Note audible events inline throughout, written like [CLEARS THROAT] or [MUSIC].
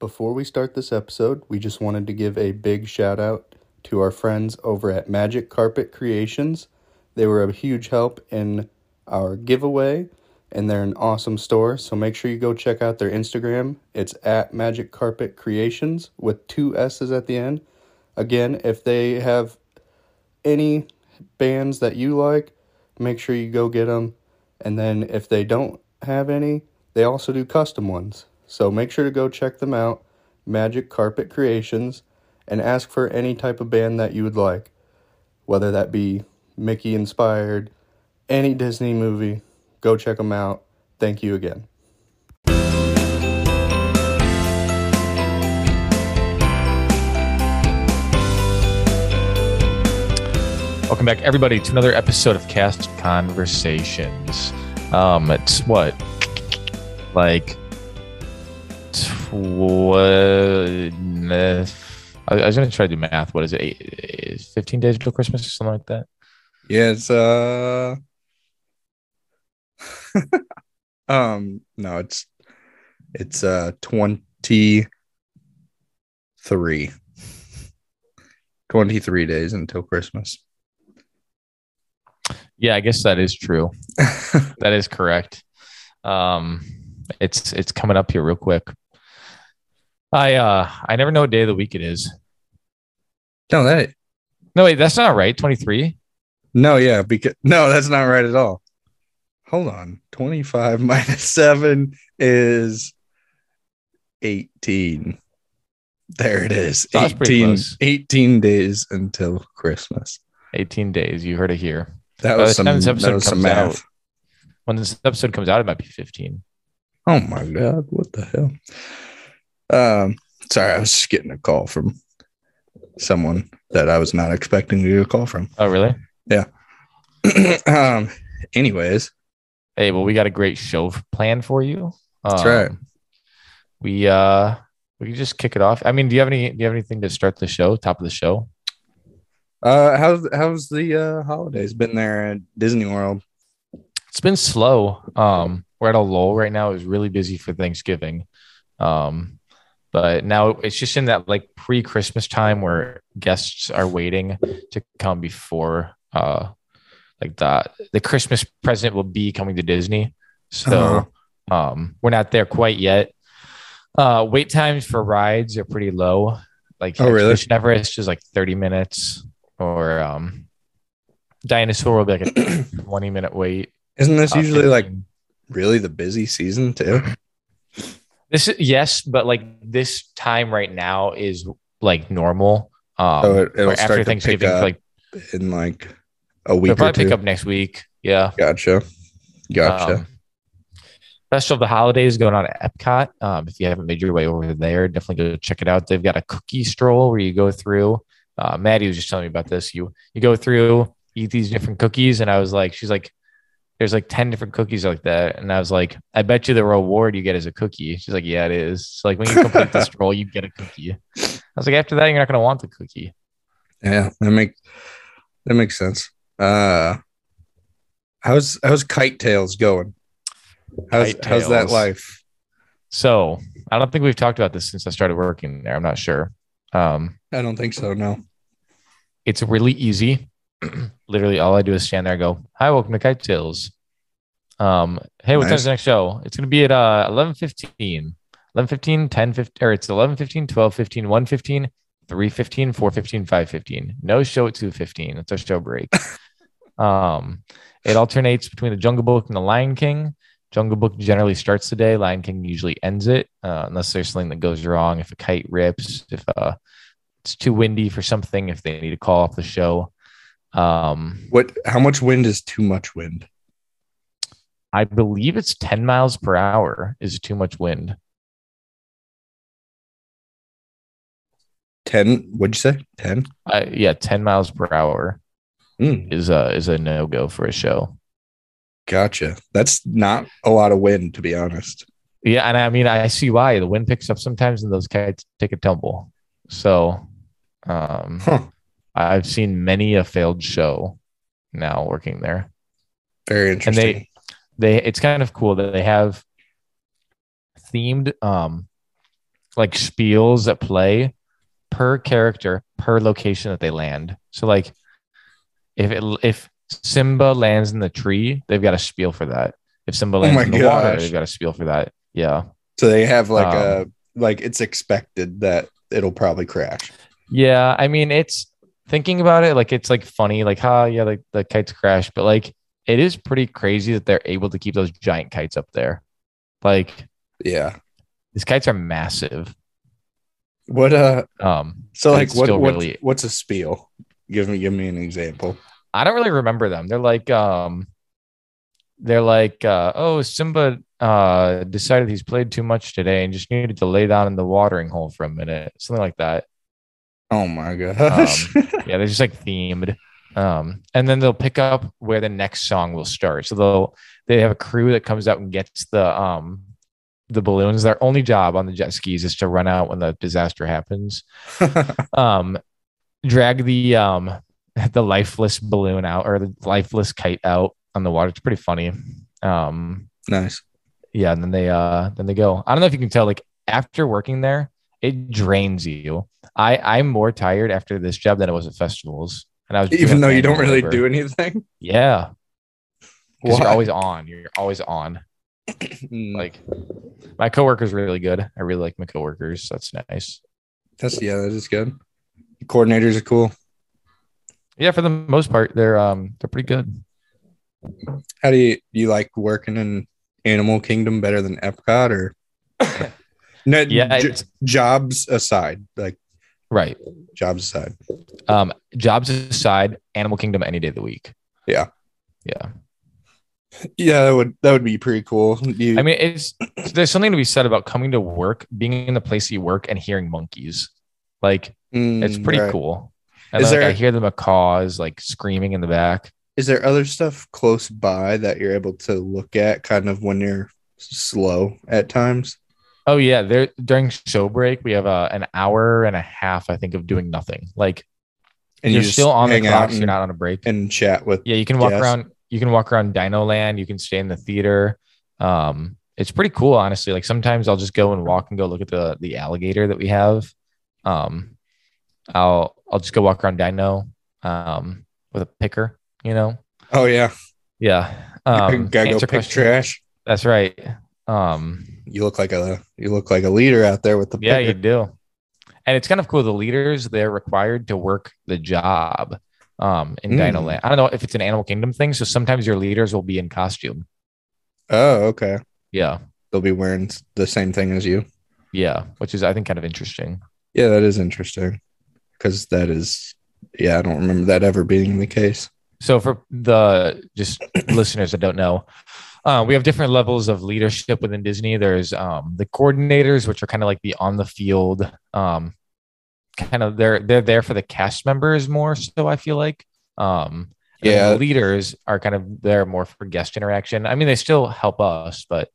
Before we start this episode, we just wanted to give a big shout out to our friends over at Magic Carpet Creations. They were a huge help in our giveaway, and they're an awesome store. So make sure you go check out their Instagram. It's at Magic Carpet Creations with two S's at the end. Again, if they have any bands that you like, make sure you go get them. And then if they don't have any, they also do custom ones. So make sure to go check them out, Magic Carpet Creations, and ask for any type of band that you would like, whether that be Mickey inspired, any Disney movie. Go check them out. Thank you again. Welcome back, everybody, to another episode of Cast Conversations. Um, it's what, like, I I was gonna try to do math. What is it? Eight, Fifteen days till Christmas or something like that? Yeah, it's uh [LAUGHS] um no, it's it's uh 23 23 days until Christmas. Yeah, I guess that is true. [LAUGHS] that is correct. Um, it's it's coming up here real quick. I uh I never know what day of the week it is. no, that No, wait, that's not right. Twenty three. no, yeah, because [LAUGHS] no, that's not right at all. Hold on. 25 [LAUGHS] minus 7 is 18. There it is. That's 18, close. 18 days until Christmas. Eighteen days. You heard it here. That was some, this that episode was some comes math. out- When this episode comes out, it might be fifteen. Oh my god, what the hell? Um, sorry, I was just getting a call from someone that I was not expecting to get a call from. Oh, really? Yeah. [CLEARS THROAT] um, anyways, Hey, well, we got a great show planned for you. That's Um, right. We uh we can just kick it off. I mean, do you have any do you have anything to start the show? Top of the show? uh, how's how's the uh holidays been there at Disney World? It's been slow. Um, we're at a lull right now. It was really busy for Thanksgiving. Um, but now it's just in that like pre-Christmas time where guests are waiting to come before uh like that the Christmas present will be coming to Disney. So um we're not there quite yet. Uh wait times for rides are pretty low. Like Oh, really? Everest is like 30 minutes or um Dinosaur will be like a [CLEARS THROAT] 20 minute wait. Isn't this Uh, usually like really the busy season too? This is yes, but like this time right now is like normal. Um, So it- start after to pick Thanksgiving, up like In like a week probably pick up next week. Yeah, Gotcha. Gotcha. Um, Festival of the Holidays going on at Epcot. Um, if you haven't made your way over there, definitely go check it out. They've got a cookie stroll where you go through. Uh, Maddie was just telling me about this. You you go through, eat these different cookies, and I was like, she's like, there's like ten different cookies like that, and I was like, I bet you the reward you get is a cookie. She's like, yeah, it is. So like when you complete the stroll, [LAUGHS] you get a cookie. I was like, after that, you're not gonna want the cookie. Yeah, that make that makes sense. Uh how's how's Kite Tails going? How's Kite how's that life? So I don't think we've talked about this since I started working there. I'm not sure. Um, I don't think so, no. it's really easy. [CLEARS THROAT] Literally, all I do is stand there and go, Hi, welcome to Kite Tails. Um, hey, what Nice. time's the next show? It's gonna be at uh 11 15, 11 15, 10 15, or it's 11 15, 12 15, 1 15, 3 15, 4 15, 5 15. No show at 2 15. It's our show break. [LAUGHS] um, it alternates between the Jungle Book and the Lion King. Jungle Book generally starts the day. Lion King usually ends it, uh, unless there's something that goes wrong. If a kite rips, if uh, it's too windy for something, if they need to call off the show. Um, What how much wind is too much wind? I believe it's 10 miles per hour is too much wind. 10 what'd you say? 10? Uh, yeah, 10 miles per hour Mm, is a is a no go for a show. gotcha. That's not a lot of wind to be honest. Yeah, and I mean I see why the wind picks up sometimes and those kites take a tumble. So, um, Huh. I've seen many a failed show now working there. Very interesting. and they they it's kind of cool that they have themed um like spiels that play per character per location that they land. So like if it if Simba lands in the tree, they've got a spiel for that. If Simba lands my in the water, they've got a spiel for that. Yeah. So they have like Um, a like it's expected that it'll probably crash. Yeah, I mean, it's thinking about it like it's like funny, like, huh, yeah, like the kites crash, but like it is pretty crazy that they're able to keep those giant kites up there. Like Yeah. these kites are massive. What uh Um, so like what, what really- what's a spiel? Give me give me an example. I don't really remember them. They're like, um, they're like, uh, oh, Simba uh decided he's played too much today and just needed to lay down in the watering hole for a minute, something like that. Oh my gosh. [LAUGHS] Yeah, they're just like themed. Um, and then they'll pick up where the next song will start. So they'll they have a crew that comes out and gets the um the balloons. Their only job on the jet skis is to run out when the disaster happens. [LAUGHS] Um, drag the um [LAUGHS] the lifeless balloon out or the lifeless kite out on the water. It's pretty funny. Um, nice. yeah, and then they uh then they go. I don't know if you can tell, like after working there, it drains you. I I'm more tired after this job than I was at festivals. And I was Even though you don't really do anything. Yeah. Because you're always on. You're always on. Mm, Like my coworker's really good. I really like my coworkers. That's nice. that's yeah, that is good. Coordinators are cool. Yeah, for the most part, they're um they're pretty good. How do you do you like working in Animal Kingdom better than Epcot or [COUGHS] no, Yeah, j- jobs aside, like right. jobs aside. Um, jobs aside, Animal Kingdom any day of the week. Yeah. Yeah. Yeah, that would that would be pretty cool. You, I mean, it's there's something to be said about coming to work, being in the place you work, and hearing monkeys. Like mm, it's pretty right. cool. And Is then, like, there- I hear the macaws like screaming in the back. Is there other stuff close by that you're able to look at, kind of when you're slow at times? Oh yeah, there during show break we have uh, an hour and a half, I think, of doing nothing. Like And you're you still on the clock, you're not on a break. and chat with. yeah, you can walk Yes. around. You can walk around Dino Land. You can stay in the theater. Um, it's pretty cool, honestly. Like sometimes I'll just go and walk and go look at the the alligator that we have. Um, I'll I'll just go walk around Dino, um, with a picker. You know, Oh yeah, yeah. Um, gotta go pick questions. trash. That's right. Um, You look like a you look like a leader out there with the yeah, you do. And it's kind of cool. The leaders they're required to work the job. Um, in Dino Mm. Land. I don't know if it's an Animal Kingdom thing. So sometimes your leaders will be in costume. Oh, okay. Yeah. They'll be wearing the same thing as you. Yeah, which is I think kind of interesting. Yeah, that is interesting. Because that is, yeah, I don't remember that ever being the case. So for the just [COUGHS] listeners that don't know, uh, we have different levels of leadership within Disney. There's um, the coordinators, which are kind of like the on the field, um, kind of they're they're there for the cast members more. So I feel like, um, Yeah. the leaders are kind of there more for guest interaction. I mean, they still help us, but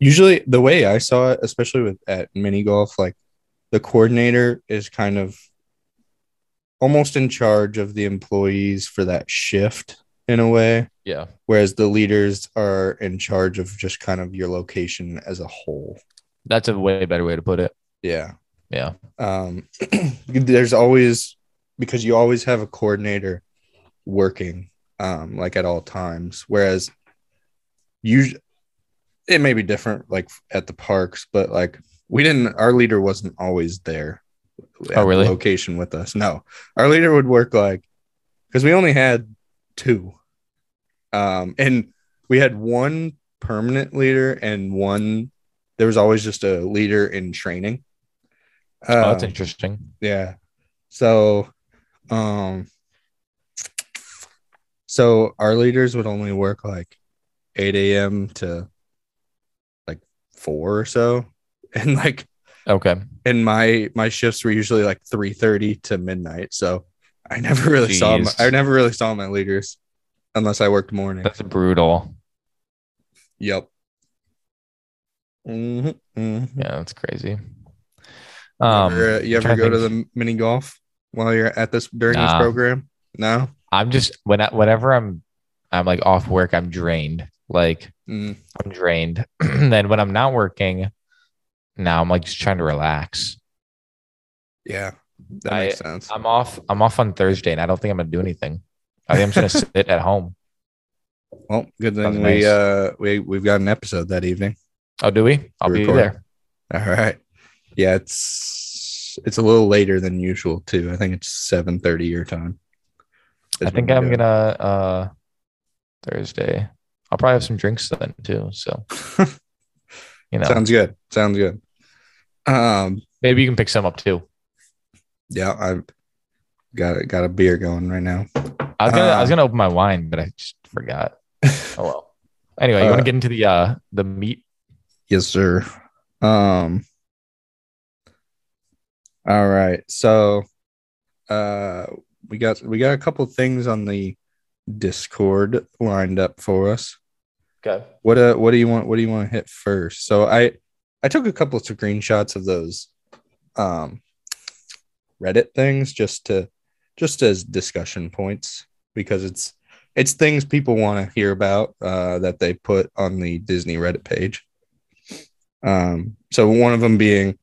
Usually, the way I saw it, especially with at mini golf, like the coordinator is kind of almost in charge of the employees for that shift in a way, yeah, whereas the leaders are in charge of just kind of your location as a whole. that's a way better way to put it. Yeah. Yeah, um, [CLEARS THROAT] there's always because you always have a coordinator working um, like at all times whereas you it may be different like at the parks but like we didn't our leader wasn't always there at Oh, really? location with us no our leader would work like because we only had two um and we had one permanent leader and one there was always just a leader in training oh, that's Um, interesting. yeah. So, um, so our leaders would only work like 8 a.m. to like four or so. [LAUGHS] And like, Okay, and my, my shifts were usually like 3 30 to midnight. So I never really saw, my, I never really saw my leaders unless I worked morning. that's brutal. Yep. hmm Yeah, that's crazy. you Um, ever, uh, you ever trying to go to the mini golf while you're at this during Nah. this program? No. I'm just when I, whenever I'm I'm like off work, I'm drained. Like Mm. I'm drained. [CLEARS THROAT] then when I'm not working, now I'm like just trying to relax. Yeah, that I- makes sense. I'm off. I'm off on Thursday, and I don't think I'm gonna do anything. I think I'm just gonna sit at home. Well, good Sounds thing we nice. uh we we've got an episode that evening. Oh, do we? I'll be record. there. All right. Yeah, it's it's a little later than usual too. I think it's seven thirty your time. I think I'm do gonna uh Thursday. I'll probably have some drinks then too. So [LAUGHS] you know, Sounds good. Sounds good. Um. maybe you can pick some up too. Yeah, I've got a, got a beer going right now. I was gonna I was Uh, gonna open my wine, but I just forgot. Oh well. Anyway, you want Uh, to get into the uh the meat? Yes, sir. Um. All right. So, uh, we got we got a couple things on the Discord lined up for us. Okay. What uh what do you want what do you want to hit first? So I I took a couple of screenshots of those um Reddit things just to just as discussion points because it's it's things people want to hear about uh that they put on the Disney Reddit page. Um so one of them being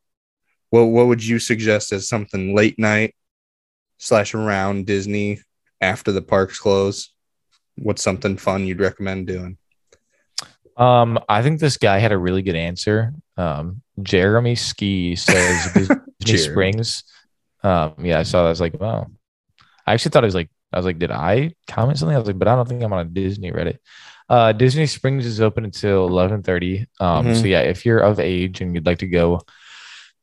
what what would you suggest as something late night slash around Disney after the parks close? What's something fun you'd recommend doing? Um, I think this guy had a really good answer. Um, Jeremy Ski says Disney [LAUGHS] Springs. Um, yeah, I saw that. I was like, wow. I actually thought it was like, I was like, did I comment something? I was like, but I don't think I'm on a Disney Reddit. Uh, Disney Springs is open until 11:30. Um, Mhm. so yeah, if you're of age and you'd like to go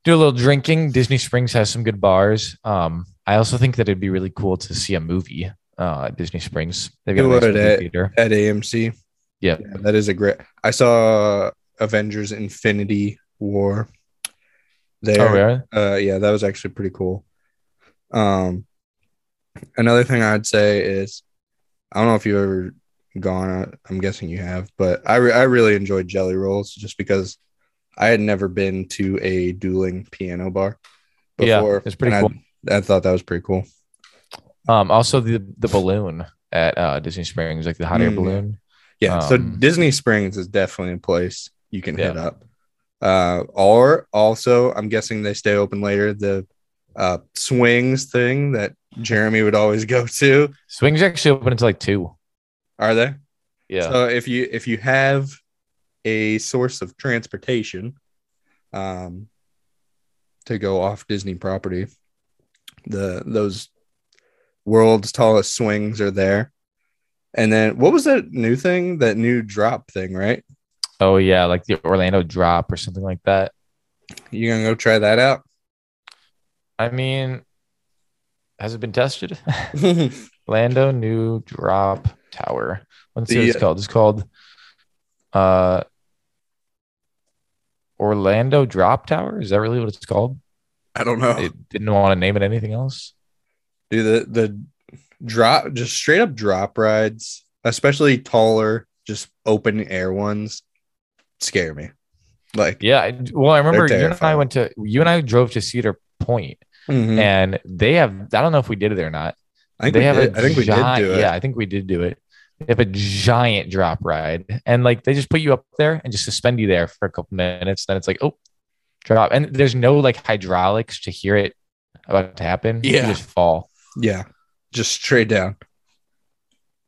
do a little drinking, Disney Springs has some good bars. Um, I also think that it'd be really cool to see a movie uh, at Disney Springs. They've got nice eh? theater. at AMC. Yeah. Yeah, that is a great. I saw Avengers Infinity War there. Oh, really? Uh, yeah, that was actually pretty cool. Um, another thing I'd say is, I don't know if you've ever gone. uh, I'm guessing you have, but I re- I really enjoyed Jelly Rolls just because I had never been to a dueling piano bar Yeah, before. it's pretty cool. I, I thought that was pretty cool. Um, also the the balloon at uh, Disney Springs, like the hot air Mm, yeah. balloon. Yeah, so Um, Disney Springs is definitely a place you can hit up. Uh, or also, I'm guessing they stay open later. The uh, swings thing that Jeremy would always go to. Swings actually open until like two. Are they? Yeah. So if you if you have a source of transportation, um, to go off Disney property, the those world's tallest swings are there. And then what was that new thing? That new drop thing, right? oh yeah, like the Orlando drop or something like that. You gonna go try that out? I mean, has it been tested? [LAUGHS] [LAUGHS] Orlando new drop tower. Let's see what it's called. It's called uh Orlando Drop Tower. Is that really what it's called? I don't know. It didn't want to name it anything else. Dude, the the drop just straight up drop rides, especially taller, just open air ones, scare me. Like Yeah. I- Well, I remember you and I went to you and I drove to Cedar Point, mhm. and they have. I don't know if we did it or not. I think they we have did. a I think we did do it. Yeah, I think we did do it. They have a giant drop ride, and like they just put you up there and just suspend you there for a couple minutes. Then it's like, oh, drop, and there's no like hydraulics to hear it about to happen. Yeah. you just fall. Yeah, just straight down.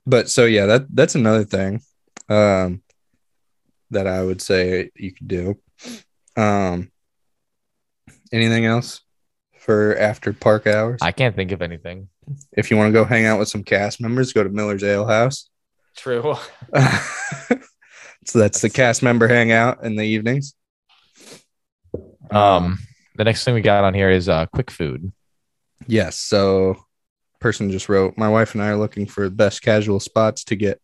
But so yeah, that that's another thing um that I would say you could do. Um anything else for after park hours? I can't think of anything. if you want to go hang out with some cast members, go to Miller's Ale House. True. [LAUGHS] so that's the cast member hangout in the evenings. Um, the next thing we got on here is uh quick food. Yes. So, person just wrote, My wife and I are looking for the best casual spots to get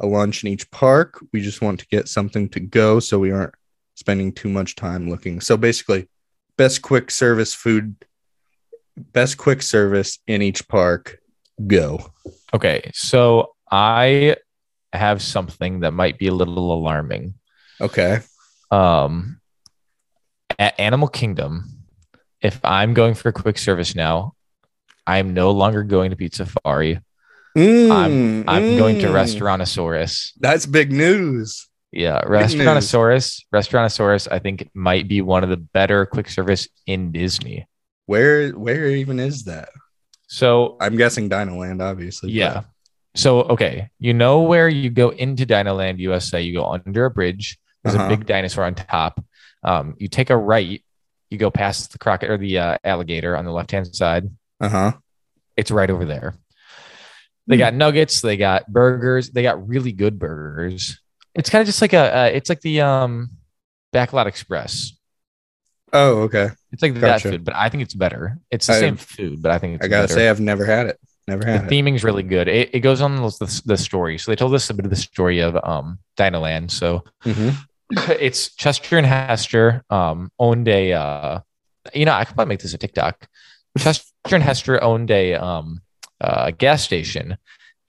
a lunch in each park. We just want to get something to go so we aren't spending too much time looking. So, basically, best quick service food, best quick service in each park. Go. Okay, so I have something that might be a little alarming. Okay. um at Animal Kingdom, if I'm going for quick service now, I'm no longer going to Pizza Safari. I'm Mm, I'm going to mm. Restaurantosaurus. That's big news. Yeah. Restaurantosaurus. Restaurantosaurus, I think might be one of the better quick service in Disney. Where where even is that? So I'm guessing Dino Land, obviously. but- yeah. So okay, you know where you go into Dinoland USA, you go under a bridge. There's Uh-huh. a big dinosaur on top. Um, you take a right, you go past the crocodile or the uh, alligator on the left hand side. Uh-huh. It's right over there. They Hmm. got nuggets, they got burgers, they got really good burgers. It's kind of just like a, uh, it's like the um, Backlot Express. Oh, okay. It's like that Gotcha. food, but I think it's better. It's the I- same food, but I think it's I gotta better. say I've never had it. Never the had it. The theming's really good. It, it goes on the, the story. So they told us a bit of the story of um Dinoland. So Mhm. [CLEARS THROAT] it's Chester and Hester um owned a uh you know I could probably make this a TikTok. Chester and Hester owned a um uh, gas station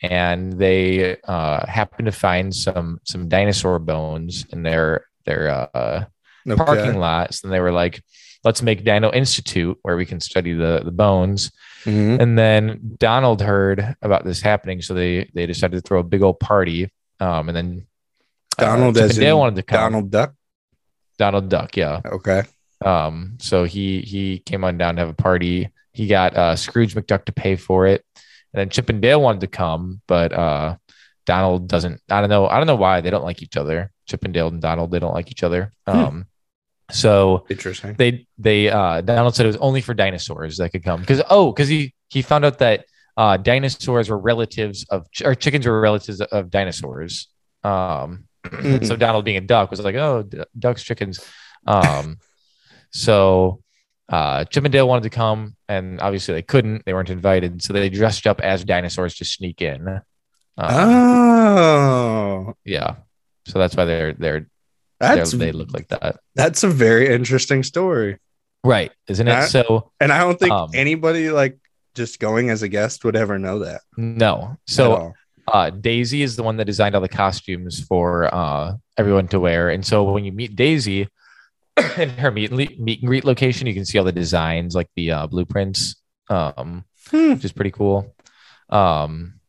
and they uh happened to find some some dinosaur bones in their their uh Okay. parking lots. And they were like, let's make Dino Institute where we can study the the bones. Mhm. And then Donald heard about this happening, so they they decided to throw a big old party. Um, and then uh, Donald and Dale wanted to come. Donald Duck. Donald Duck, yeah. Okay. Um, so he he came on down to have a party. He got uh, Scrooge McDuck to pay for it, and then Chip and Dale wanted to come, but uh, Donald doesn't. I don't know. I don't know why they don't like each other. Chip and Dale and Donald they don't like each other. Hmm. Um, so Interesting. they they uh Donald said it was only for dinosaurs that could come. Because oh because he he found out that uh dinosaurs were relatives of or chickens were relatives of dinosaurs. Um so Donald being a duck was like oh d- ducks chickens. Um so uh Chip and Dale wanted to come and obviously they couldn't they weren't invited. So they dressed up as dinosaurs to sneak in. Um, Oh, yeah. So that's why they're they're, that's they're look like that that's a very interesting story, right isn't it That- so and I don't think Um, anybody like just going as a guest would ever know that. no so uh, Daisy is the one that designed all the costumes for uh, everyone to wear. And so when you meet Daisy [COUGHS] in her meet and, le- meet and greet location, you can see all the designs, like the uh, blueprints, um, Hmm. which is pretty cool. Um,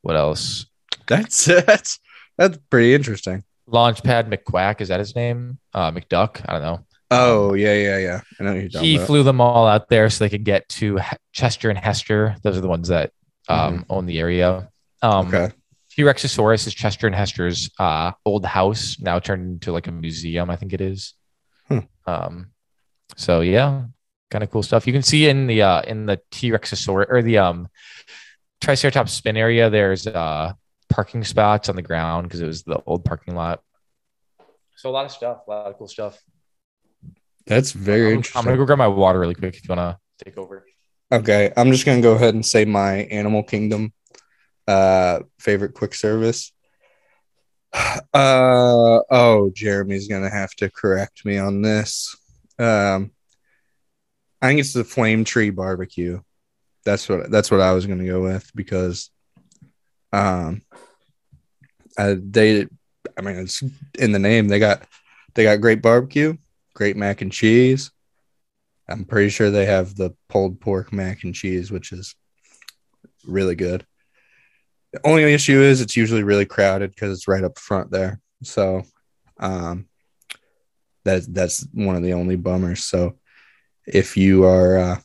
what else? that's [LAUGHS] that's that's pretty interesting. Launchpad McQuack is that his name? Uh, McDuck. I don't know. Oh yeah, yeah, yeah. I know you're He about. flew them all out there so they could get to He- Chester and Hester. Those are the ones that um, own the area. Um, okay. T Rexosaurus is Chester and Hester's uh, old house, now turned into like a museum, I think it is. Hmm. Um, so yeah, kind of cool stuff. You can see in the uh, in the T Rexosaurus or the um, Triceratops spin area. There's uh, parking spots on the ground because it was the old parking lot. So a lot of stuff, a lot of cool stuff. That's very I'm, I'm gonna go grab my water really quick if you wanna take over. Okay, I'm just gonna go ahead and say my Animal Kingdom uh favorite quick service. [SIGHS] Uh oh, Jeremy's gonna have to correct me on this. Um I think it's the Flame Tree Barbecue. That's what that's what I was gonna go with because um uh, they I mean it's in the name. They got they got great barbecue, great mac and cheese. I'm pretty sure they have the pulled pork mac and cheese, which is really good. The only issue is it's usually really crowded because it's right up front there. So um that that's one of the only bummers. So if you are uh,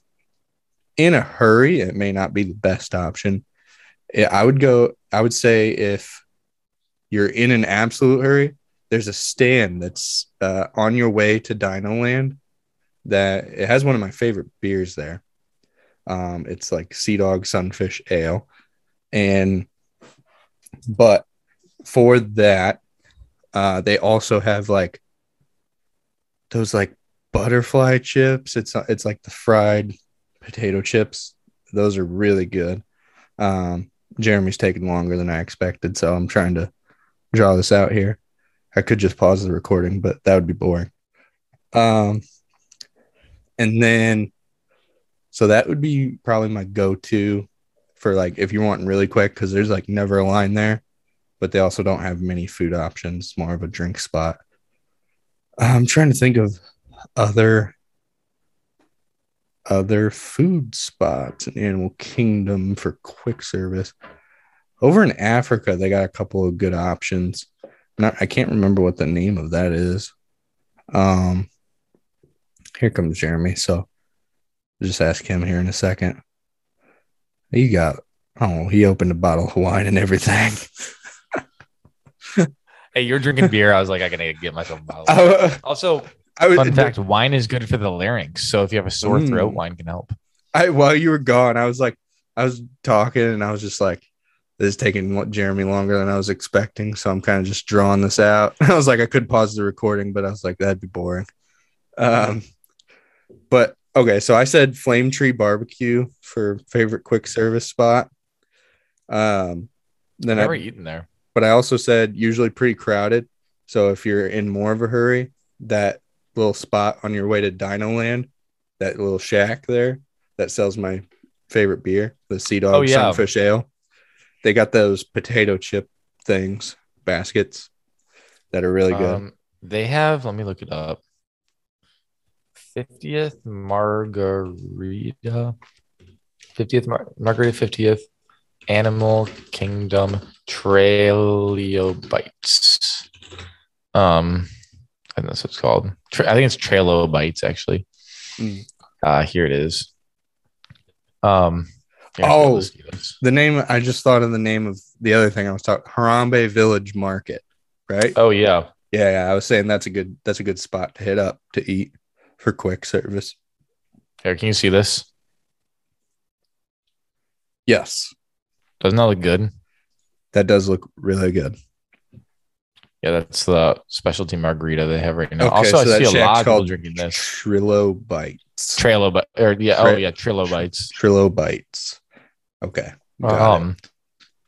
in a hurry, it may not be the best option. I would go, I would say if you're in an absolute hurry, there's a stand that's uh, on your way to Dino Land that it has one of my favorite beers there. Um, it's like Sea Dog Sunfish Ale. And, but for that, uh, they also have like those like butterfly chips. It's, it's like the fried potato chips. Those are really good. Um, Jeremy's taking longer than I expected, so I'm trying to draw this out here. I could just pause the recording, but that would be boring. Um, and then, so that would be probably my go-to for like if you're wanting really quick because there's like never a line there, but they also don't have many food options. More of a drink spot. I'm trying to think of other other food spots in Animal Kingdom for quick service. Over in Africa, they got a couple of good options. not I can't remember what the name of that is. Um here comes Jeremy, so just ask him here in a second. He got oh, he opened a bottle of wine and everything. [LAUGHS] Hey, you're drinking beer. I was like, I gotta get myself a bottle. [LAUGHS] I, also, was fun fact: wine is good for the larynx. So if you have a sore Mm. throat, wine can help. I while you were gone, I was like, I was talking and I was just like, this is taking what Jeremy longer than I was expecting. So I'm kind of just drawing this out. [LAUGHS] I was like, I could pause the recording, but I was like, that'd be boring. Um, but okay, so I said Flame Tree Barbecue for favorite quick service spot. Um, then I've Never I, eaten there. but I also said usually pretty crowded. So if you're in more of a hurry, that little spot on your way to Dino Land, that little shack there that sells my favorite beer, the Sea Dog Oh, yeah. Sunfish Ale. They got those potato chip things, baskets that are really good. Um, they have. Let me look it up. Fiftieth margarita. Fiftieth mar- margarita. Fiftieth Animal Kingdom Trailio Bites. Um, I think that's what it's called. Tra- I think it's Trailo Bites actually. Mm. Uh, here it is. Um. Oh. let's do this. the name I just thought of the name of the other thing I was talking Harambe Village Market, right? Oh yeah. Yeah, yeah. I was saying that's a good that's a good spot to hit up to eat for quick service. Here, can you see this? Yes. Doesn't that look good? That does look really good. Yeah, that's the specialty margarita they have right now. Okay, also, so I see a lot of people drinking this. Trillo Bites. Trailer, but or yeah, oh yeah, Trillo bites. Trilo-Bites. Okay. got it. Um,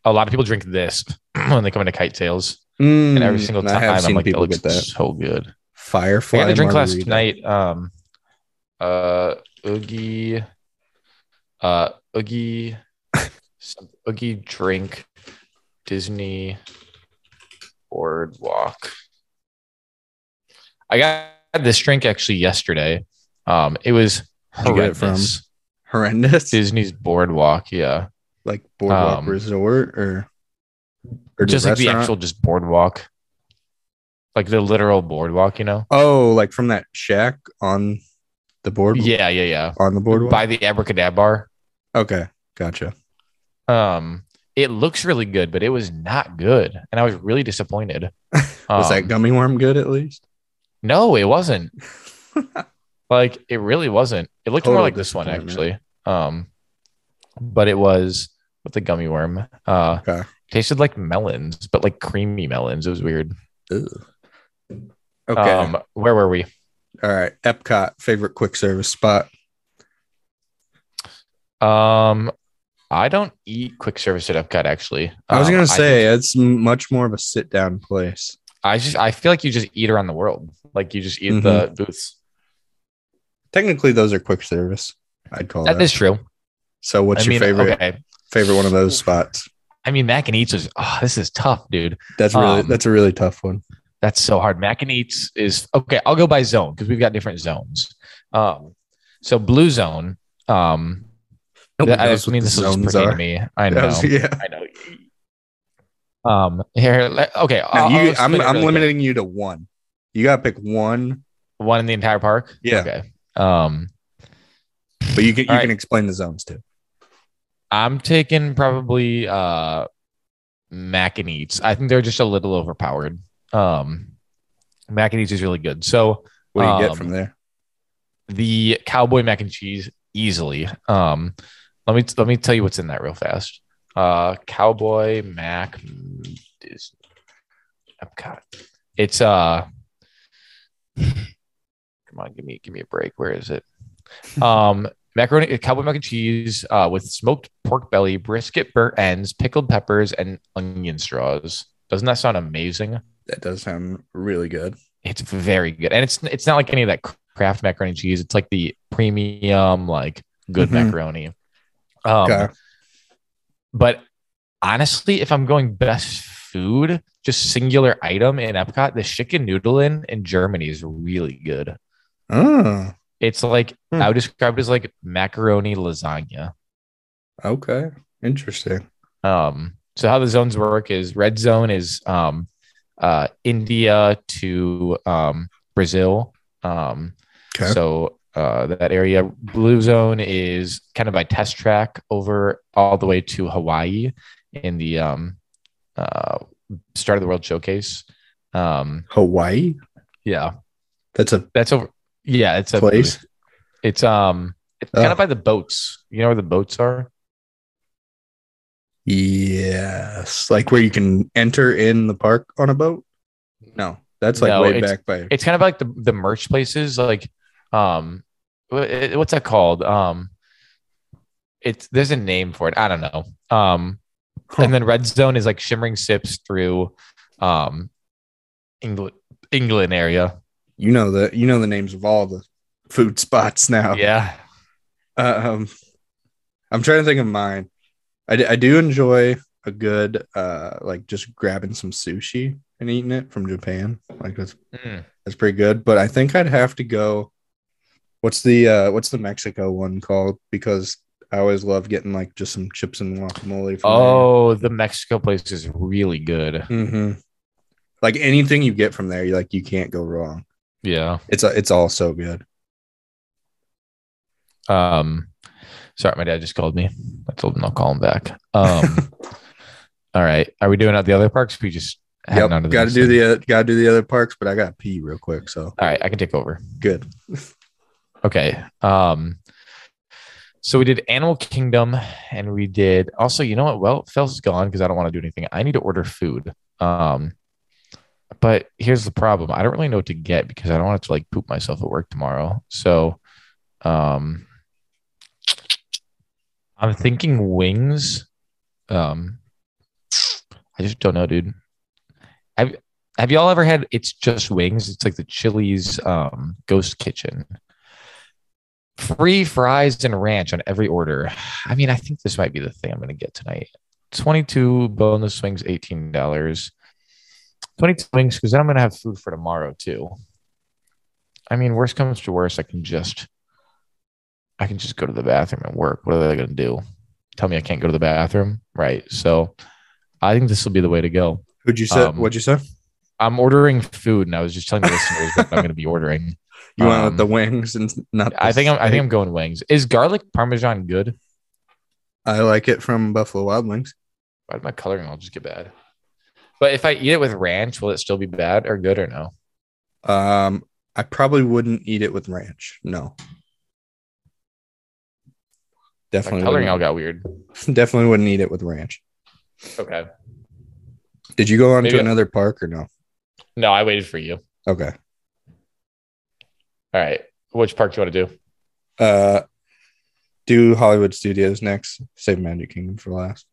a lot of people drink this [CLEARS THROAT] when they come into kite tails, Mm, and every single I time I'm like, that people looks get that. so good. Firefly. I got to drink last margarita. night. Um, uh, Oogie, uh, Oogie, [LAUGHS] Oogie drink, Disney Boardwalk. I got this drink actually yesterday. Um, it was get it from? horrendous. Horrendous. Disney's Boardwalk, yeah, like Boardwalk Um, Resort or, or just like the actual just boardwalk, like the literal boardwalk, you know? Oh, like from that shack on the board. Yeah, yeah, yeah. On the boardwalk. By the Abracadabra. okay. Gotcha. Um, it looks really good, but it was not good, and I was really disappointed. [LAUGHS] Was that Um, gummy worm good at least? No, it wasn't. [LAUGHS] like it really wasn't. It looked more like this one actually. Um, but it was with the gummy worm. Uh, Okay. tasted like melons, but like creamy melons. It was weird. Ugh. Okay. Um, where were we? All right. Epcot favorite quick service spot. Um, I don't eat quick service at Epcot actually. I was Um, gonna think- say it's much more of a sit down place. I just I feel like you just eat around the world. Like you just eat the Mm-hmm. booths. Technically, those are quick service. I'd call that. That is true. so, what's I your mean, favorite okay. favorite one of those spots? I mean, Mac and Eats is oh, this is tough, dude. That's really Um, that's a really tough one. That's so hard. Mac and Eats is okay. I'll go by zone because we've got different zones. Um, so blue zone. Um, Nobody I knows what mean the this will just zones pertain are. to me. I know. yeah. I know. Um, here. Okay. Now, I'll- you, I'll I'm explain I'm really quick. limiting you to one. You gotta pick one, one in the entire park. Yeah. Okay. Um, but you can you All can explain the zones too. I'm taking probably uh Mac and Eats. I think they're just a little overpowered. Um Mac and Eats is really good. So What do you Um, get from there? the cowboy mac and cheese easily. Um let me let me tell you what's in that real fast. Uh cowboy mac Disney Epcot. It's uh [SIGHS] come on, give me give me a break. Where is it? Um [LAUGHS] macaroni cowboy mac and cheese uh with smoked pork belly, brisket burnt ends, pickled peppers, and onion straws. Doesn't that sound amazing? That does sound really good. It's very good, and it's it's not like any of that Kraft macaroni cheese. It's like the premium, like good Mhm. macaroni. Um, Okay. but honestly, if I'm going best food, just singular item in Epcot, the chicken noodle in in Germany is really good. Oh, It's like Hmm. I would describe it as like macaroni lasagna. okay. Interesting. Um, so how the zones work is red zone is um uh, India to um, Brazil. Um, Okay. So uh, that area, Blue Zone, is kind of by test track over all the way to Hawaii in the um, uh, start of the World Showcase. Um, Hawaii. yeah, That's a that's over. Yeah, it's a place. It's um, it's kind Oh. of by the boats. You know where the boats are? Yes, like where you can enter in the park on a boat. No, that's like No, way back by. It's kind of like the the merch places, like um, what's that called? Um, it's there's a name for it. I don't know. Um, and then red zone is like shimmering sips through um england england area You know the you know the names of all the food spots now. yeah Um, I'm trying to think of mine. I, I do enjoy a good uh like just grabbing some sushi and eating it from Japan. Like that's Mm. that's pretty good. But I think I'd have to go. What's the uh what's the Mexico one called? Because I always love getting like just some chips and guacamole. From oh the mexico place is really good hmm like anything you get from there, you like you can't go wrong. yeah It's it's all so good. um sorry my dad just called me i told him i'll call him back um [LAUGHS] all right are we doing at the other parks we just Yep, got to do the uh, got to do the other parks, but I got to pee real quick. So all right i can take over good. Okay. Um, so we did Animal Kingdom and we did also, you know what? Well, Phil's is gone because I don't want to do anything. I need to order food. Um, but here's the problem. I don't really know what to get because I don't want to like poop myself at work tomorrow. So um I'm thinking wings. Um I just don't know, dude. Have have y'all ever had it's just wings? It's like the Chili's um ghost kitchen free fries and ranch on every order. I mean, I think this might be the thing I'm going to get tonight. 22 boneless wings, $18. 22 wings because then I'm going to have food for tomorrow too. I mean, worst comes to worst, I can just I can just go to the bathroom and work. What are they going to do? Tell me I can't go to the bathroom, right? So, I think this will be the way to go. Who'd you say? Um, What'd you say? I'm ordering food, and I was just telling the listeners what I'm going to be ordering. You went um, with the wings and not. the I think I'm I think? I'm going wings. Is garlic parmesan good? I like it from Buffalo Wild Wings. Why did my coloring all just get bad? But if I eat it with ranch, will it still be bad or good or no? Um, I probably wouldn't eat it with ranch. No. My Definitely, coloring all got weird. [LAUGHS] definitely wouldn't eat it with ranch. Okay. Did you go on Maybe to another park or no? No, I waited for you. Okay. All right. Which park do you want to do? Uh, do Hollywood Studios next. Save Magic Kingdom for last.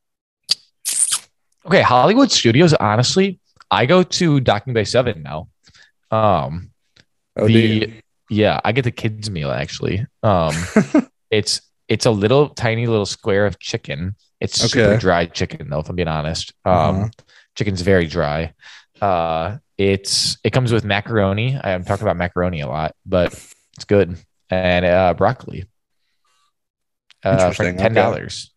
Okay, Hollywood Studios. Honestly, I go to Docking Bay Seven now. Um, Oh, The- do you? yeah, I get the kids meal actually. Um, [LAUGHS] it's it's a little tiny little square of chicken. It's super Okay. dry chicken though, if I'm being honest. Um, Uh-huh. chicken's very dry. Uh, it's it comes with macaroni. I'm talking about macaroni a lot, but it's good and uh, broccoli. Uh, for ten dollars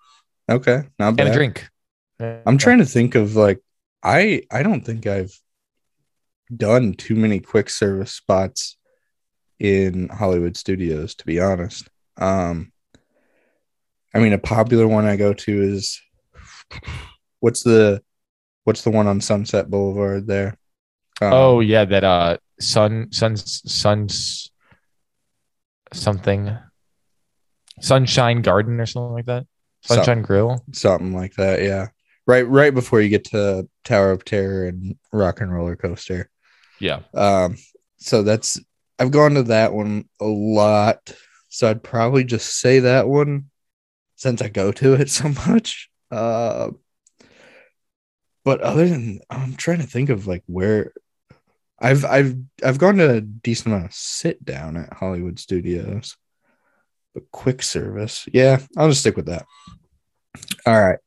okay, not and bad. a drink. I'm trying to think of like I I don't think I've done too many quick service spots in Hollywood studios to be honest. Um I mean a popular one I go to is what's the what's the one on Sunset Boulevard there? Um, Oh yeah, that uh, sun sun, suns something, sunshine garden or something like that. Sunshine Grill. something like that, yeah. Right right before you get to Tower of Terror and Rock and Roller Coaster. Yeah. Um, so that's I've gone to that one a lot. So I'd probably just say that one since I go to it [LAUGHS] so much. Uh, but other than I'm trying to think of like where I've I've I've gone to a decent amount of sit down at Hollywood Studios. But quick service. Yeah, I'll just stick with that. All right.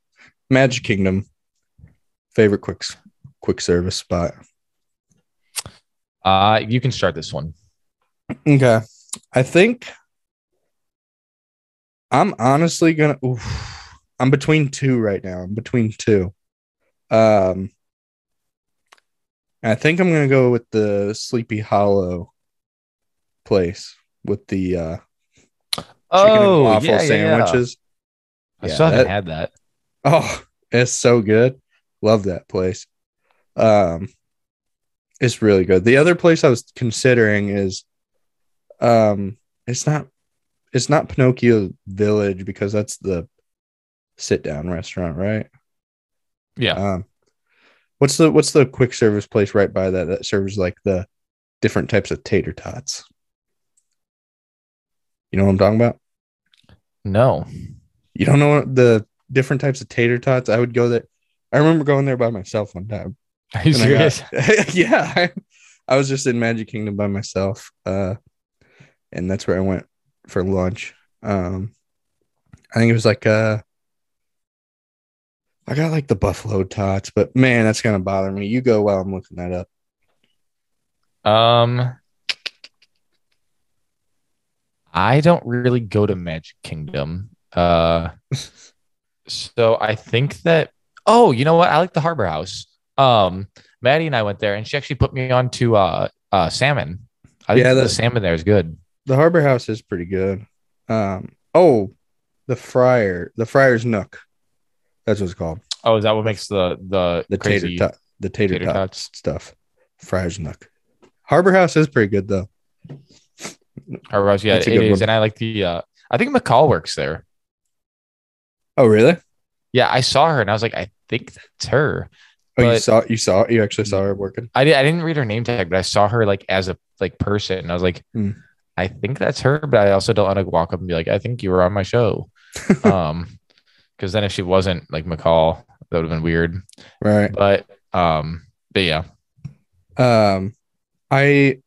Magic Kingdom. Favorite quick quick service spot. Uh, you can start this one. Okay. I think I'm honestly gonna oof, I'm between two right now. I'm between two. Um I think I'm gonna go with the Sleepy Hollow place with the uh, chicken Oh, and waffle yeah, yeah, yeah. sandwiches. I Yeah, still haven't that- had that. Oh, it's so good. Love that place. Um it's really good. The other place I was considering is um it's not it's not Pinocchio Village because that's the sit down restaurant, right? Yeah. Um what's the what's the quick service place right by that that serves like the different types of tater tots? You know what I'm talking about? No. You don't know the different types of tater tots? I would go there. I remember going there by myself one time. Are you I got- [LAUGHS] yeah, I, I was just in Magic Kingdom by myself, uh, and that's where I went for lunch. Um, I think it was like uh, I got like the buffalo tots, but man, that's gonna bother me. You go while I'm looking that up. Um, I don't really go to Magic Kingdom. Uh, [LAUGHS] so I think that. Oh, you know what? I like the Harbor House. Um, Maddie and I went there, and she actually put me on to uh, uh, salmon. I think Yeah, the that- salmon there is good. The Harbor House is pretty good. Um, oh, the Friar, the Friar's Nook, that's what it's called. Oh, is that what makes the the The crazy tater tot, the tater, tater tot tots? stuff. Friar's Nook. Harbor House is pretty good though. Harbor House? Yeah, it is, good one. and I like the. Uh, I think McCall works there. Oh, really? Yeah, I saw her, and I was like, I think that's her. Oh, you saw you saw you actually saw her working. I, did, I didn't read her name tag, but I saw her like as a like person. And I was like, Hmm. I think that's her, but I also don't want to walk up and be like, I think you were on my show. [LAUGHS] um, because then if she wasn't like McCall, that would have been weird. Right. But um, but yeah, Um, I,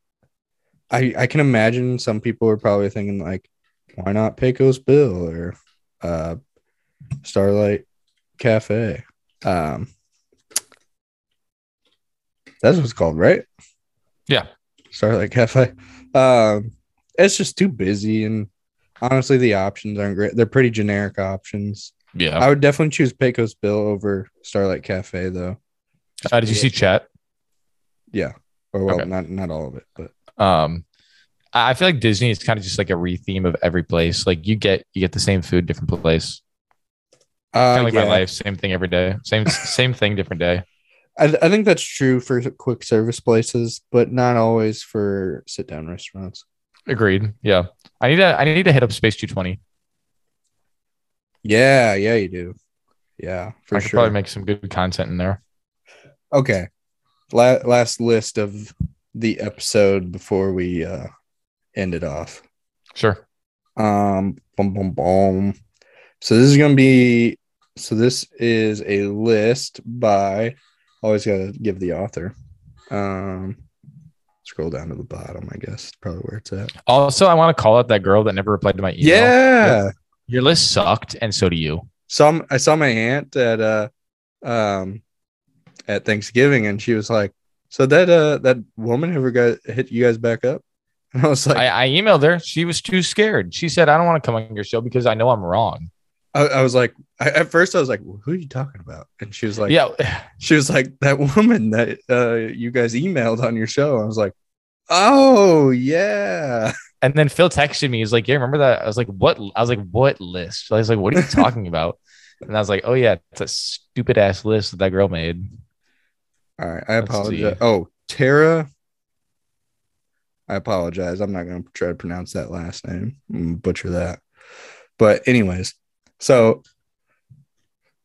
I, I can imagine some people are probably thinking like, why not Pecos Bill or, uh, Starlight Cafe? Um, that's what it's called, right? Yeah. Starlight Cafe. Um, it's just too busy, and honestly, the options aren't great. They're pretty generic options. Yeah. I would definitely choose Pecos Bill over Starlight Cafe, though. Uh, did you see chat? Yeah. Or well, Okay. not not all of it, but Um, I I feel like Disney is kind of just like a re-theme of every place. Like you get you get the same food, different place. uh, Kind of like yeah. my life, same thing every day, same [LAUGHS] same thing, different day. I, I think that's true for quick service places, but not always for sit down restaurants. Agreed. Yeah, I need to I need to hit up Space Two Twenty. Yeah, yeah, you do. Yeah, for I could sure. probably make some good content in there. okay. La- last list of the episode before we uh end it off. Sure. Um, boom, boom, boom. So this is gonna be. So this is a list by. Always gotta give the author. Um, scroll down to the bottom. I guess probably where it's at. Also, I want to call out that girl that never replied to my email. Yeah. Your list sucked, and so do you. Some I saw my aunt at uh um at Thanksgiving and she was like, So that uh that woman ever got hit you guys back up? [LAUGHS] And I was like I, I emailed her. She was too scared. She said, I don't want to come on your show because I know I'm wrong. I, I was like I, at first I was like, well, who are you talking about? And she was like, yeah. [LAUGHS] she was like, that woman that uh you guys emailed on your show. I was like, Oh yeah. [LAUGHS] And then Phil texted me. He's like, Yeah, remember that? I was like, What? I was like, What list? I was like, What are you [LAUGHS] talking about? And I was like, Oh, yeah, it's a stupid ass list that that girl made. All right, I Let's apologize. see. Oh, Tara. I apologize. I'm not going to try to pronounce that last name. Butcher that. But anyways, so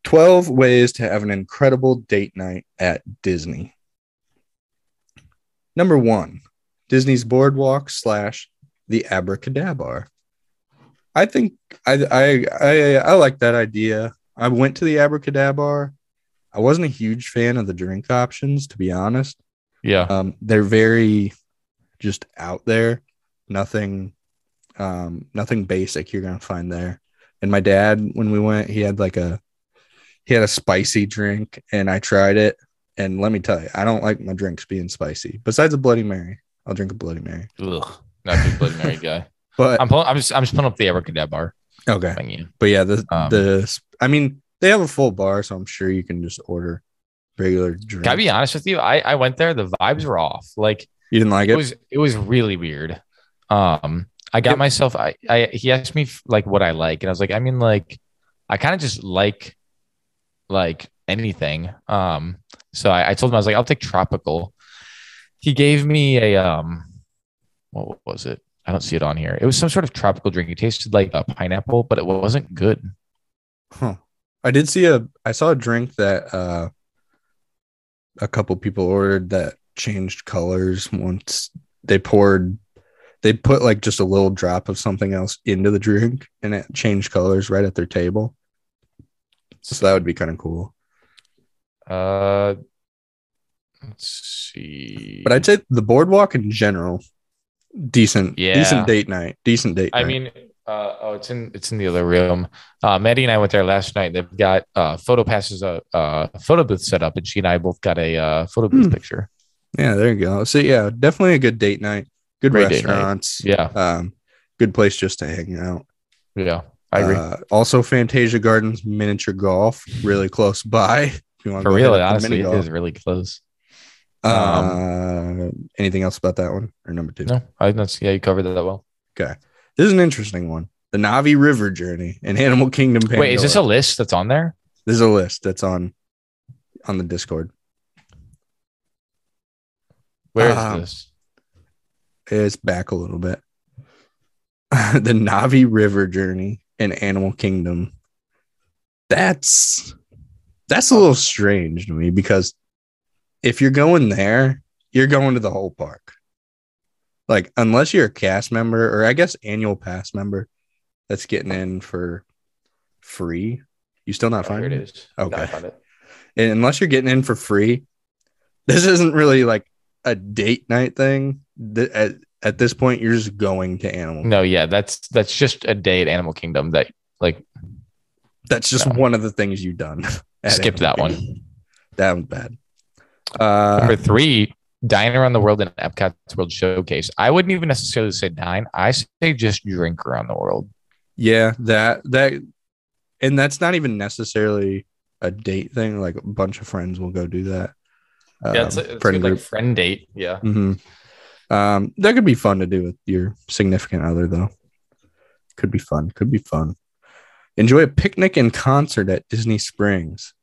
12 ways to have an incredible date night at Disney. Number one, Disney's Boardwalk slash the Abracadabra. I think I, I I I like that idea. I went to the Abracadabra. I wasn't a huge fan of the drink options, to be honest. Yeah. Um, they're very just out there. Nothing, um, nothing basic you're gonna find there. And my dad, when we went, he had like a he had a spicy drink, and I tried it. And let me tell you, I don't like my drinks being spicy. Besides a Bloody Mary, I'll drink a Bloody Mary. Ugh. Not a big Bloody Mary guy. [LAUGHS] But I'm pulling, I'm just I'm just pulling up the Abracadabra bar. okay, but yeah, the Um, the I mean they have a full bar, so I'm sure you can just order regular drink. Can I be honest with you? I, I went there. The vibes were off. Like you didn't like it it? was it was really weird. Um, I got Yep. myself. I, I he asked me like what I like, and I was like, I mean, like I kind of just like like anything. Um, so I, I told him I was like, I'll take tropical. He gave me a um, what was it? I don't see it on here. It was some sort of tropical drink. It tasted like a pineapple, but it wasn't good. Huh. I did see a I saw a drink that uh a couple people ordered that changed colors once they poured they put like just a little drop of something else into the drink and it changed colors right at their table. So that would be kind of cool. Uh, let's see. But I'd say the boardwalk in general, decent, Yeah. decent date night, decent date. I night. mean, uh, oh, it's in it's in the other room. Uh, Maddie and I went there last night. They've got uh, photo passes, a uh, photo booth set up, and she and I both got a uh, photo booth Hmm. picture. yeah, there you go. So yeah, definitely a good date night. Good Great date night. restaurants. Yeah, Um, good place just to hang out. yeah, I agree. Uh, also, Fantasia Gardens miniature golf, really close by. If you want For go real, hit up the honestly, it is really close. Uh, anything else about that one or number two? No, I that's yeah, you covered that well. Okay, this is an interesting one. The Na'vi River Journey in Animal Kingdom. Pandora. Wait, is this a list that's on there? This is a list that's on on the Discord. Where is Um, this? It's back a little bit. [LAUGHS] the Na'vi River Journey in Animal Kingdom. That's that's a little strange to me because if you're going there, you're going to the whole park. Like unless you're a cast member or I guess annual pass member that's getting in for free, you still not Oh, here it it. is. Okay. No, I found it. And unless you're getting in for free, this isn't really like a date night thing. Th- At, at this point, you're just going to animal. No, yeah, that's that's just a day at Animal Kingdom that like That's just No. one of the things you've done. [LAUGHS] skip that one. That was bad. Uh, Number three, dine around the world in Epcot's World Showcase. I wouldn't even necessarily say dine. I say just drink around the world. yeah, that that, and that's not even necessarily a date thing. Like a bunch of friends will go do that. Yeah, it's, Um, a, it's a friend good, like friend date. Yeah. Mm-hmm. Um, that could be fun to do with your significant other, though. Could be fun. Could be fun. Enjoy a picnic and concert at Disney Springs.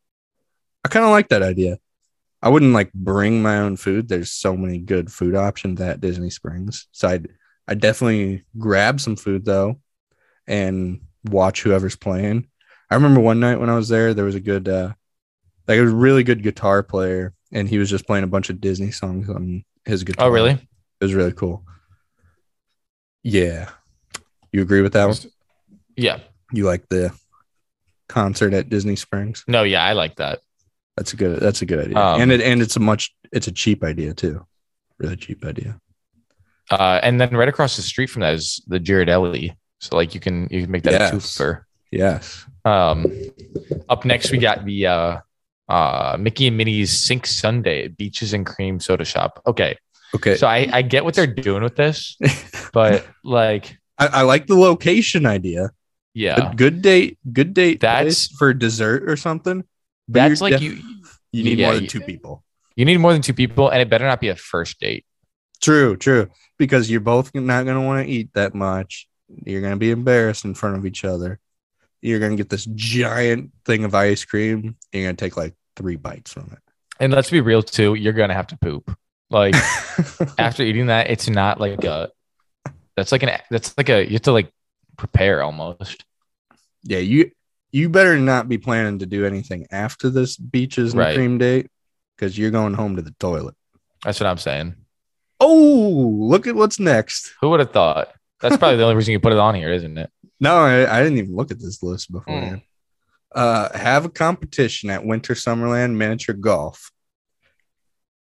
I kind of like that idea. I wouldn't like bring my own food. There's so many good food options at Disney Springs. So I'd, I'd definitely grab some food though and watch whoever's playing. I remember one night when I was there, there was a good, uh, like a really good guitar player, and he was just playing a bunch of Disney songs on his guitar. Oh, really? It was really cool. Yeah. You agree with that one? Yeah. You like the concert at Disney Springs? No, yeah, I like that. That's a good that's a good idea. Um, and it and it's a much it's a cheap idea too. Really cheap idea. Uh, and then right across the street from that is the Ghirardelli. So like you can you can make that a Yes. twofer. Yes. Um, up next we got the uh, uh, Mickey and Minnie's Sink Sundae Beaches and Cream Soda Shop. Okay, Okay. so I I get what they're doing with this, [LAUGHS] but like I, I like the location idea. yeah, Good, good date, good date That's- for dessert or something. That's like def- you You need yeah, more than you- two people. you need more than two people, and it better not be a first date. True, true. Because you're both not going to want to eat that much. You're going to be embarrassed in front of each other. You're going to get this giant thing of ice cream. You're going to take like three bites from it. And let's be real too, you're gonna have to poop. Like [LAUGHS] after eating that, it's not like a that's like an that's like a you have to like prepare almost. yeah, you you better not be planning to do anything after this beaches and Right. cream date because you're going home to the toilet. That's what I'm saying. Oh, look at what's next. Who would have thought? That's probably the only [LAUGHS] reason you put it on here, isn't it? No, I, I didn't even look at this list before. Uh, have a competition at Winter Summerland Miniature Golf.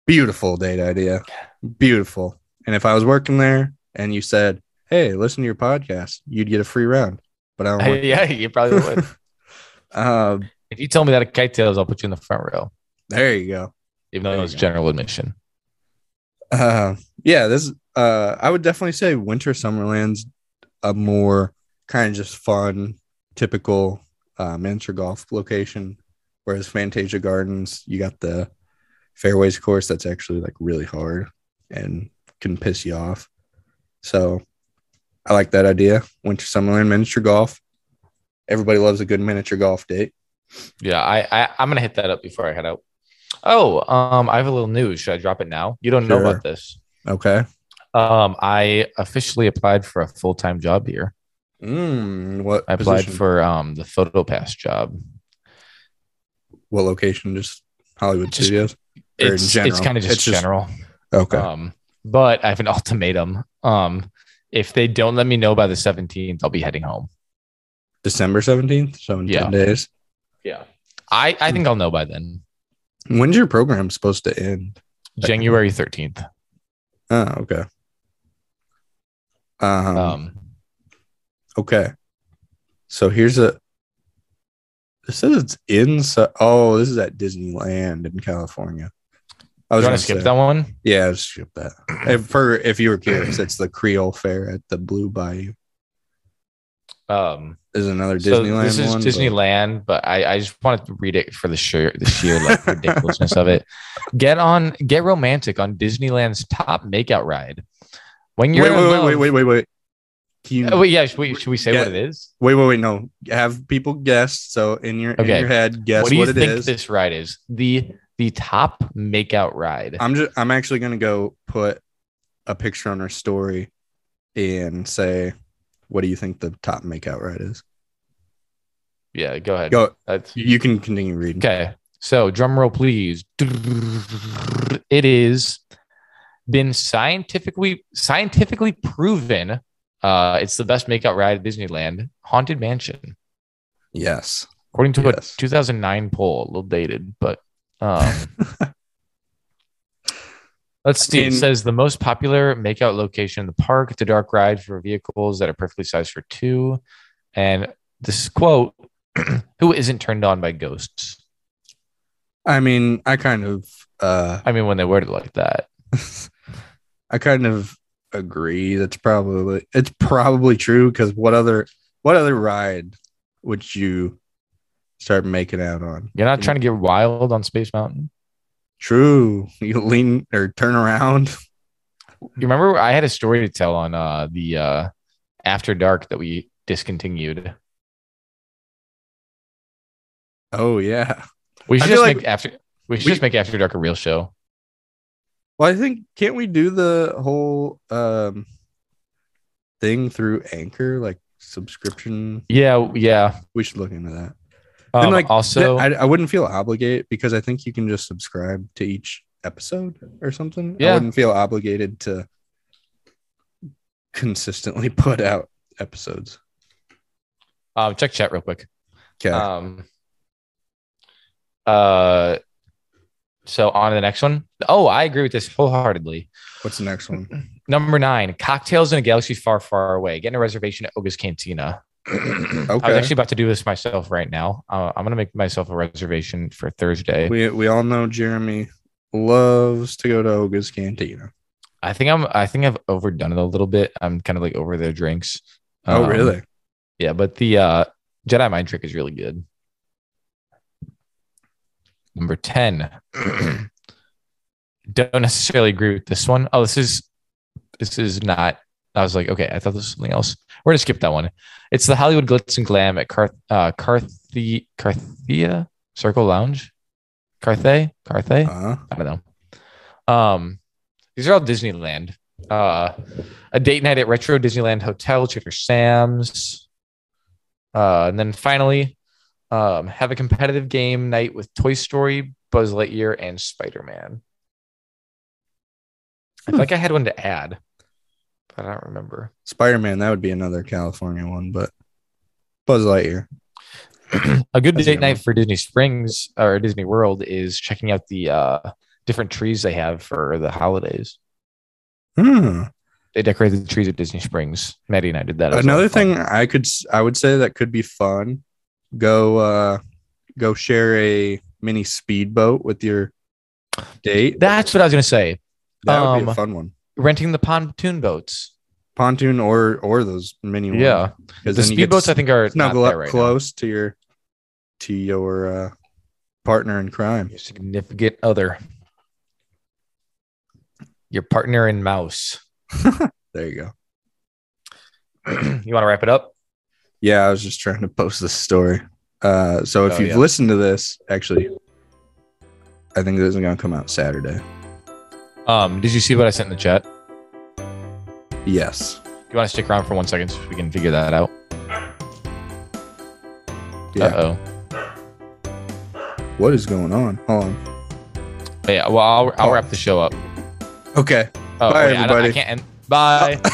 Beautiful date idea. Beautiful. And if I was working there and you said, "Hey, listen to your podcast," you'd get a free round. But I don't. [LAUGHS] yeah, you probably would. [LAUGHS] uh, if you tell me that at Kite Tails, I'll put you in the front row, there you go. even though it was general admission. Uh, yeah, this. Uh, I would definitely say Winter Summerland's a more kind of just fun, typical uh, miniature golf location Whereas Fantasia Gardens, you got the fairways course that's actually like really hard and can piss you off. So I like that idea. Winter Summerland miniature golf. Everybody loves a good miniature golf date. Yeah, I, I I'm gonna hit that up before I head out. Oh, um, I have a little news. Should I drop it now? You don't know about this. Okay. Um, I officially applied for a full time job here. Mm, what I applied position? for um the photo pass job. what location? Just Hollywood Just- Studios. It's it's kind of just It's just- general. Okay. Um, but I have an [LAUGHS] ultimatum. Um, if they don't let me know by the 17th, I'll be heading home. December seventeenth. So in Yeah. ten days. Yeah. I, I think I'll know by then. When's your program supposed to end? January 13th. Oh, okay. Um, Um, okay. So here's a. It says it's in. So, oh, this is at Disneyland in California. I was gonna skip say- that one? Yeah, I just skip that. If, for if you were curious, it's the Creole Fair at the Blue Bayou. Um, There's another so Disneyland this is one. Disneyland, but I, I just wanted to read it for the sheer the sheer like ridiculousness of it. Get on, get romantic on Disneyland's top makeout ride. When you're wait, wait, love- wait, wait, wait, wait. Can you, Oh, wait, yeah, should we, should we say what it is? wait, wait, wait. No, have people guess. So in your in your head, guess what do you what it think is. this ride is? The the top makeout ride. I'm just I'm actually gonna go put a picture on our story and say, what do you think the top makeout ride is? yeah, go ahead. Go. That's You can continue reading. Okay. So drum roll, please. It is been scientifically scientifically proven. Uh, it's the best makeout ride at Disneyland, Haunted Mansion, Yes. according to Yes. a 2009 poll. A little dated, but um, [LAUGHS] let's see. it says the most popular makeout location in the park. the dark ride for vehicles that are perfectly sized for two. And this quote: [CLEARS THROAT] "Who isn't turned on by ghosts?" I mean, I kind of uh I mean, when they word it like that. [LAUGHS] I kind of agree. That's probably it's probably true because what other what other ride would you start making out on? You're not trying to get wild on Space Mountain. True. [LAUGHS] You lean or turn around. You remember I had a story to tell on uh the uh After Dark that we discontinued. Oh yeah. We should just like make after we should we- just make After Dark a real show. Well, I think can't we do the whole um thing through Anchor, like subscription? Yeah, yeah. We should look into that. Um, and like also, I, I wouldn't feel obligated because I think you can just subscribe to each episode or something. Yeah. I wouldn't feel obligated to consistently [LAUGHS] put out episodes. um, check chat real quick. Okay. Um, uh, so on to the next one. Oh, I agree with this wholeheartedly. What's the next one? [CLEARS THROAT] Number nine, cocktails in a galaxy far, far away. Getting a reservation at Oga's Cantina. [CLEARS THROAT] I was actually about to do this myself right now. Uh, I'm gonna make myself a reservation for Thursday. we we all know Jeremy loves to go to Oga's Cantina. I think I'm. I think I've overdone it a little bit. I'm kind of like over their drinks. Oh, Um, really? Yeah, but the uh, Jedi Mind Trick is really good. Number ten. [CLEARS THROAT] Don't necessarily agree with this one. Oh, this is this is not. I was like, okay, I thought this was something else. We're gonna skip that one. It's the Hollywood Glitz and Glam at Carth uh Carthi Carthia Circle Lounge. Carthay? Carthay? Uh, I don't know. Um, these are all Disneyland. Uh, a date night at Retro Disneyland Hotel, Trader Sam's. Uh, and then finally, um, have a competitive game night with Toy Story, Buzz Lightyear, and Spider Man. I feel like I had one to add, but I don't remember. Spider Man, that would be another California one, but Buzz Lightyear. A good That's date night one. for Disney Springs or Disney World is checking out the uh, different trees they have for the holidays. Hmm. They decorated the trees at Disney Springs. Maddie and I did that. It was a lot Another of thing I could I would say that could be fun. Go uh go share a mini speedboat with your date. That's what I was gonna say. That would be a um, fun one. Renting the pontoon boats. Pontoon or or those mini ones. Yeah, because the then you get speedboats I think are [LAUGHS] not snuggle there up right now. close to your to your uh partner in crime. Your significant other. Your partner in mouse. [LAUGHS] There you go. [CLEARS THROAT] you want to wrap it up? Yeah, I was just trying to post this story. Uh, so if Oh, you've yeah. listened to this, actually, I think this is gonna come out Saturday. Um, did you see what I sent in the chat? Yes. Do you want to stick around for one second so we can figure that out? Yeah. Uh oh. What is going on? Hold on. Yeah. Well, I'll, I'll Oh. wrap the show up. Okay. Oh, Bye, wait, I I everybody. can't end. Bye. [LAUGHS]